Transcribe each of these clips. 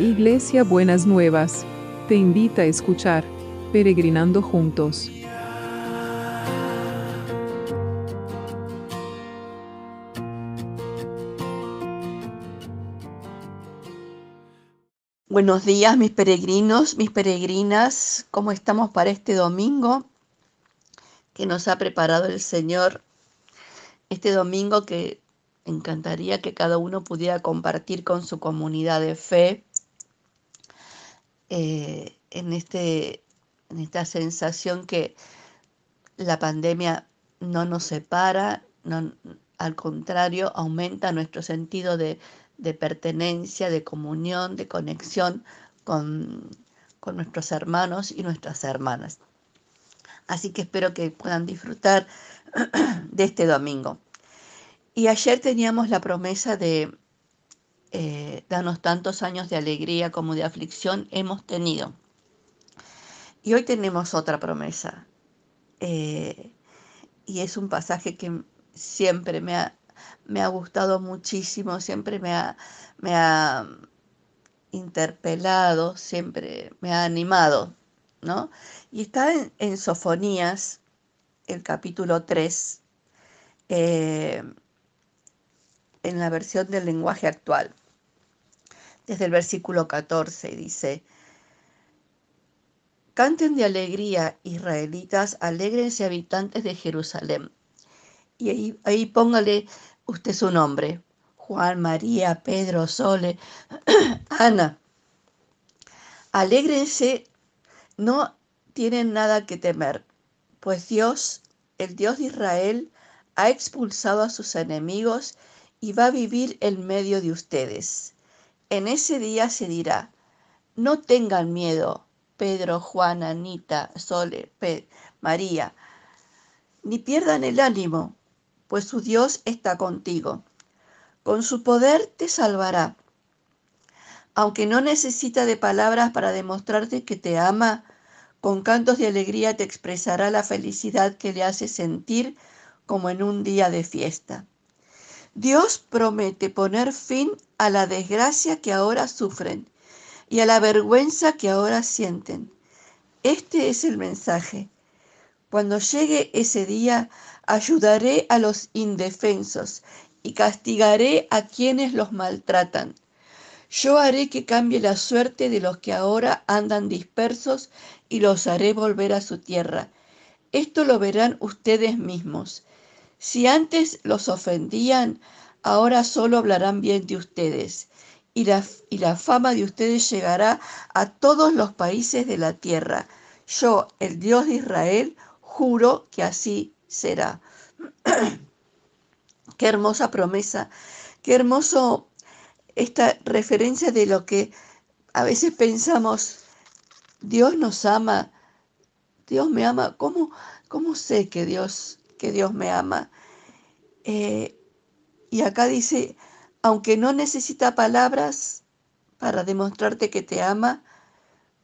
Iglesia Buenas Nuevas, te invita a escuchar Peregrinando Juntos. Buenos días mis peregrinos, mis peregrinas, ¿cómo estamos para este domingo que nos ha preparado el Señor? Este domingo que encantaría que cada uno pudiera compartir con su comunidad de fe eh, en, este, en esta sensación que la pandemia no nos separa, al contrario, aumenta nuestro sentido de, pertenencia, de comunión, de conexión con, con nuestros hermanos y nuestras hermanas. Así que espero que puedan disfrutar de este domingo. Y ayer teníamos la promesa de eh, darnos tantos años de alegría como de aflicción hemos tenido. Y hoy tenemos otra promesa. Eh, y es un pasaje que siempre me ha, me ha gustado muchísimo, siempre me ha, me ha interpelado, siempre me ha animado, ¿no? Y está en, Sofonías, el capítulo 3, eh, en la versión del lenguaje actual desde el versículo 14, dice, Canten de alegría, israelitas, alégrense habitantes de Jerusalén. Y ahí, ahí póngale usted su nombre, Juan, María, Pedro, Sole, Ana. Alégrense, no tienen nada que temer, pues Dios, el Dios de Israel, ha expulsado a sus enemigos y va a vivir en medio de ustedes. En ese día se dirá, no tengan miedo, Pedro, Juan, Anita, Sole, María, ni pierdan el ánimo, pues su Dios está contigo. Con su poder te salvará. Aunque no necesita de palabras para demostrarte que te ama, con cantos de alegría te expresará la felicidad que le hace sentir como en un día de fiesta. Dios promete poner fin a la desgracia que ahora sufren y a la vergüenza que ahora sienten. Este es el mensaje. Cuando llegue ese día, ayudaré a los indefensos y castigaré a quienes los maltratan. Yo haré que cambie la suerte de los que ahora andan dispersos y los haré volver a su tierra. Esto lo verán ustedes mismos. Si antes los ofendían, ahora solo hablarán bien de ustedes, y la, y la fama de ustedes llegará a todos los países de la tierra. Yo, el Dios de Israel, juro que así será. qué hermosa promesa, qué hermoso esta referencia de lo que a veces pensamos, Dios nos ama, Dios me ama, ¿cómo, cómo sé que Dios que Dios me ama. Eh, y acá dice, aunque no necesita palabras para demostrarte que te ama,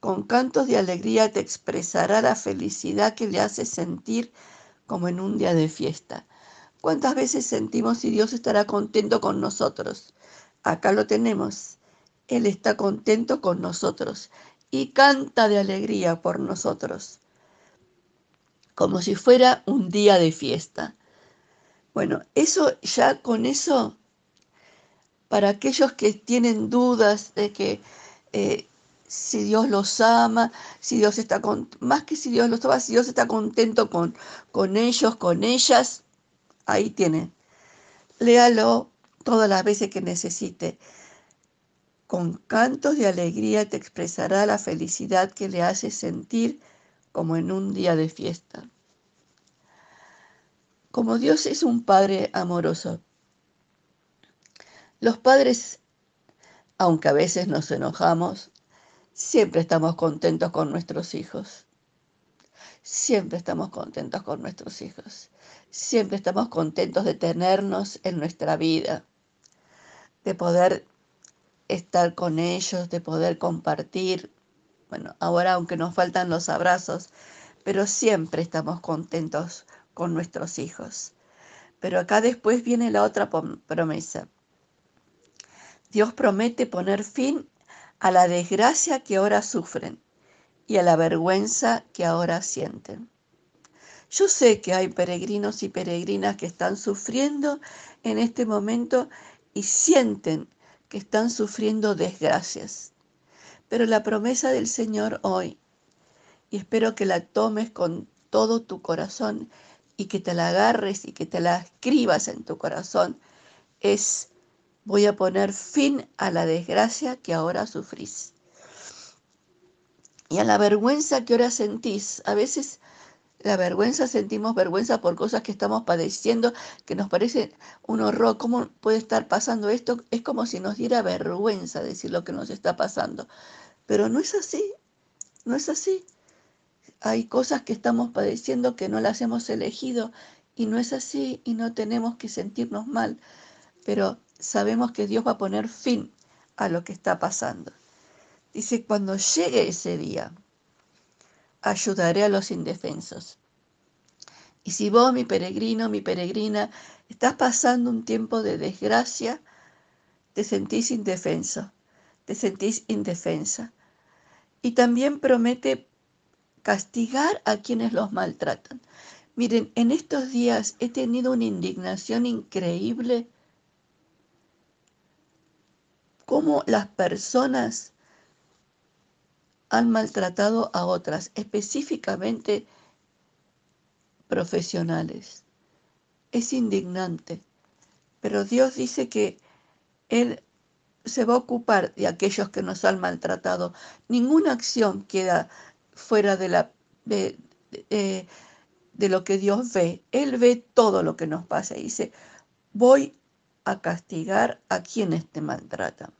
con cantos de alegría te expresará la felicidad que le hace sentir como en un día de fiesta. ¿Cuántas veces sentimos si Dios estará contento con nosotros? Acá lo tenemos. Él está contento con nosotros y canta de alegría por nosotros como si fuera un día de fiesta. Bueno, eso ya con eso, para aquellos que tienen dudas de que eh, si Dios los ama, si Dios está con, más que si Dios los ama, si Dios está contento con, con ellos, con ellas, ahí tienen. Léalo todas las veces que necesite. Con cantos de alegría te expresará la felicidad que le hace sentir como en un día de fiesta. Como Dios es un Padre amoroso. Los padres, aunque a veces nos enojamos, siempre estamos contentos con nuestros hijos. Siempre estamos contentos con nuestros hijos. Siempre estamos contentos de tenernos en nuestra vida, de poder estar con ellos, de poder compartir bueno, ahora aunque nos faltan los abrazos, pero siempre estamos contentos con nuestros hijos. Pero acá después viene la otra promesa. Dios promete poner fin a la desgracia que ahora sufren y a la vergüenza que ahora sienten. Yo sé que hay peregrinos y peregrinas que están sufriendo en este momento y sienten que están sufriendo desgracias. Pero la promesa del Señor hoy, y espero que la tomes con todo tu corazón y que te la agarres y que te la escribas en tu corazón, es voy a poner fin a la desgracia que ahora sufrís. Y a la vergüenza que ahora sentís. A veces la vergüenza, sentimos vergüenza por cosas que estamos padeciendo, que nos parece un horror. ¿Cómo puede estar pasando esto? Es como si nos diera vergüenza decir lo que nos está pasando. Pero no es así, no es así. Hay cosas que estamos padeciendo que no las hemos elegido y no es así y no tenemos que sentirnos mal. Pero sabemos que Dios va a poner fin a lo que está pasando. Dice, cuando llegue ese día, ayudaré a los indefensos. Y si vos, mi peregrino, mi peregrina, estás pasando un tiempo de desgracia, te sentís indefenso, te sentís indefensa. Y también promete castigar a quienes los maltratan. Miren, en estos días he tenido una indignación increíble cómo las personas han maltratado a otras, específicamente profesionales. Es indignante, pero Dios dice que Él se va a ocupar de aquellos que nos han maltratado. Ninguna acción queda fuera de, la, de, de, lo que Dios ve. Él ve todo lo que nos pasa y dice, voy a castigar a quienes te maltratan.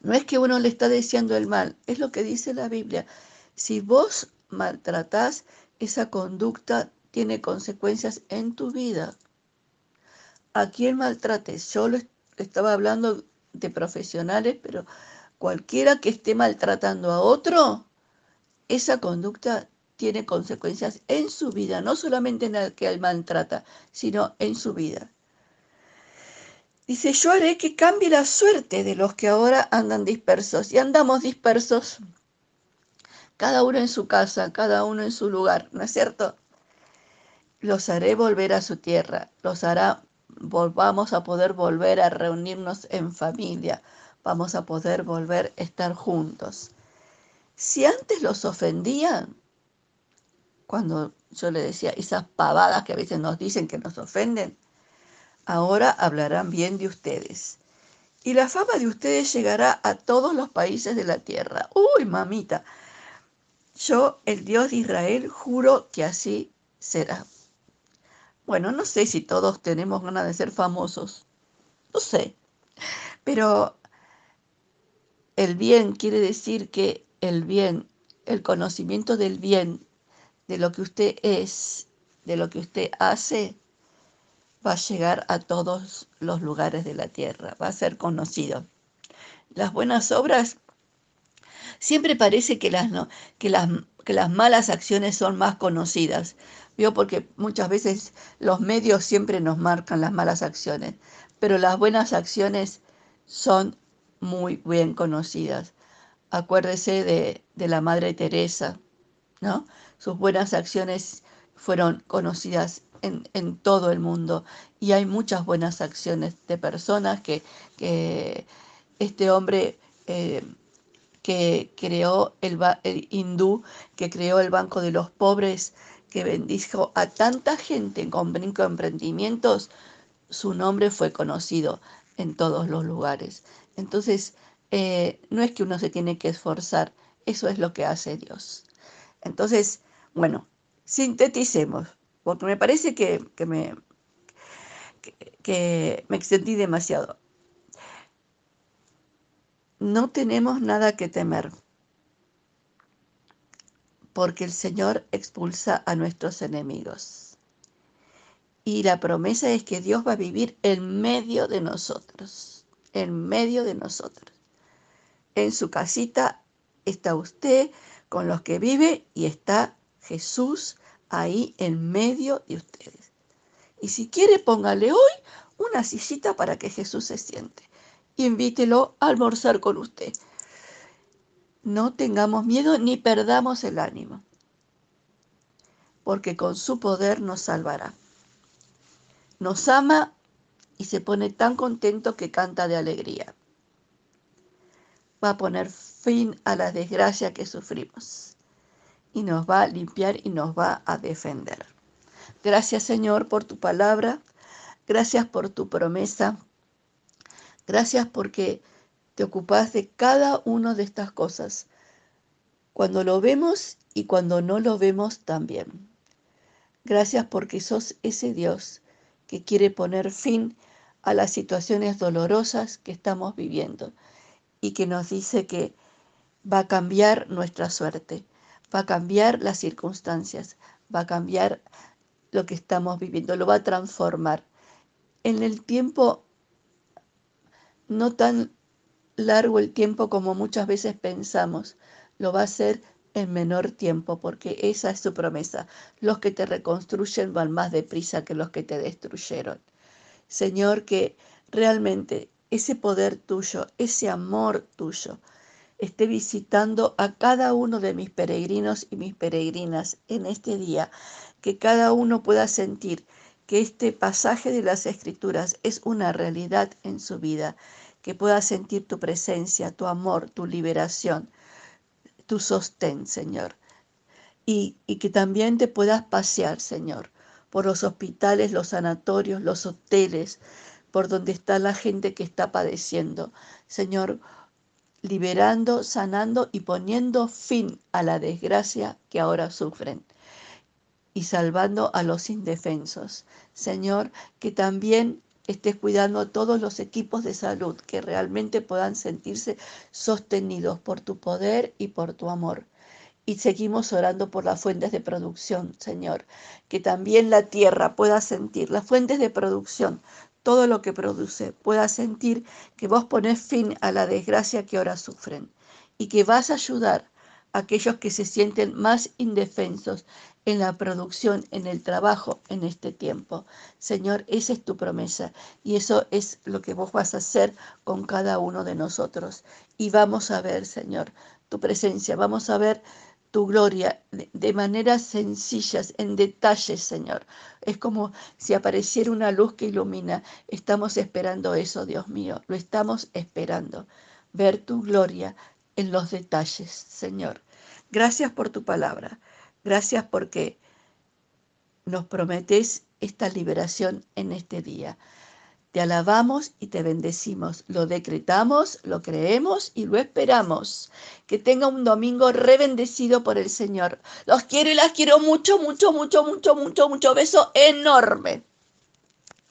No es que uno le está deseando el mal, es lo que dice la Biblia. Si vos maltratás, esa conducta tiene consecuencias en tu vida. ¿A quién maltrates? Yo lo estaba hablando de profesionales, pero cualquiera que esté maltratando a otro, esa conducta tiene consecuencias en su vida, no solamente en el que él maltrata, sino en su vida. Dice, yo haré que cambie la suerte de los que ahora andan dispersos. Y andamos dispersos, cada uno en su casa, cada uno en su lugar, ¿no es cierto? Los haré volver a su tierra, los hará, volvamos a poder volver a reunirnos en familia, vamos a poder volver a estar juntos. Si antes los ofendían, cuando yo le decía esas pavadas que a veces nos dicen que nos ofenden, ahora hablarán bien de ustedes. Y la fama de ustedes llegará a todos los países de la tierra. Uy, mamita, yo, el Dios de Israel, juro que así será. Bueno, no sé si todos tenemos ganas de ser famosos. No sé. Pero el bien quiere decir que el bien, el conocimiento del bien, de lo que usted es, de lo que usted hace, va a llegar a todos los lugares de la tierra, va a ser conocido. Las buenas obras, siempre parece que las, que las, que las malas acciones son más conocidas, ¿vio? porque muchas veces los medios siempre nos marcan las malas acciones, pero las buenas acciones son muy bien conocidas. Acuérdese de, de la Madre Teresa, ¿no? Sus buenas acciones fueron conocidas en, todo el mundo y hay muchas buenas acciones de personas que, este hombre eh, que creó el, hindú, que creó el Banco de los Pobres, que bendijo a tanta gente con brinco emprendimientos, su nombre fue conocido en todos los lugares. Entonces, eh, no es que uno se tiene que esforzar, eso es lo que hace Dios. Entonces, bueno, sinteticemos porque me parece que, me, que me extendí demasiado. No tenemos nada que temer, porque el Señor expulsa a nuestros enemigos. Y la promesa es que Dios va a vivir en medio de nosotros, en medio de nosotros. En su casita está usted con los que vive y está Jesús ahí en medio de ustedes. Y si quiere, póngale hoy una sillita para que Jesús se siente. Invítelo a almorzar con usted. no tengamos miedo ni perdamos el ánimo, porque con su poder nos salvará. Nos ama y se pone tan contento que canta de alegría. Va a poner fin a la desgracia que sufrimos y nos va a limpiar y nos va a defender. Gracias Señor por tu palabra, gracias por tu promesa, gracias porque te ocupas de cada una de estas cosas, cuando lo vemos y cuando no lo vemos también. Gracias porque sos ese Dios que quiere poner fin a las situaciones dolorosas que estamos viviendo y que nos dice que va a cambiar nuestra suerte, va a cambiar las circunstancias, va a cambiar lo que estamos viviendo, lo va a transformar. En el tiempo no tan largo el tiempo como muchas veces pensamos, lo va a hacer en menor tiempo, porque esa es su promesa. Los que te reconstruyen van más deprisa que los que te destruyeron. Señor, que realmente ese poder tuyo, ese amor tuyo, esté visitando a cada uno de mis peregrinos y mis peregrinas en este día, que cada uno pueda sentir que este pasaje de las escrituras es una realidad en su vida, que pueda sentir tu presencia, tu amor, tu liberación, tu sostén, Señor. Y, y que también te puedas pasear, Señor, por los hospitales, los sanatorios, los hoteles, por donde está la gente que está padeciendo. Señor, liberando, sanando y poniendo fin a la desgracia que ahora sufren y salvando a los indefensos. Señor, que también estés cuidando a todos los equipos de salud que realmente puedan sentirse sostenidos por tu poder y por tu amor. Y seguimos orando por las fuentes de producción, Señor, que también la tierra pueda sentir, las fuentes de producción, todo lo que produce, pueda sentir que vos pones fin a la desgracia que ahora sufren y que vas a ayudar a aquellos que se sienten más indefensos en la producción, en el trabajo en este tiempo. Señor, esa es tu promesa y eso es lo que vos vas a hacer con cada uno de nosotros. Y vamos a ver, Señor, tu presencia, vamos a ver tu gloria de maneras sencillas, en detalles, Señor. Es como si apareciera una luz que ilumina. Estamos esperando eso, Dios mío, lo estamos esperando. Ver tu gloria en los detalles, Señor. Gracias por tu palabra. Gracias porque nos prometes esta liberación en este día. Te alabamos y te bendecimos. Lo decretamos, lo creemos y lo esperamos. Que tenga un domingo rebendecido por el Señor. Los quiero y las quiero mucho, mucho, mucho, mucho, mucho, mucho. Beso enorme.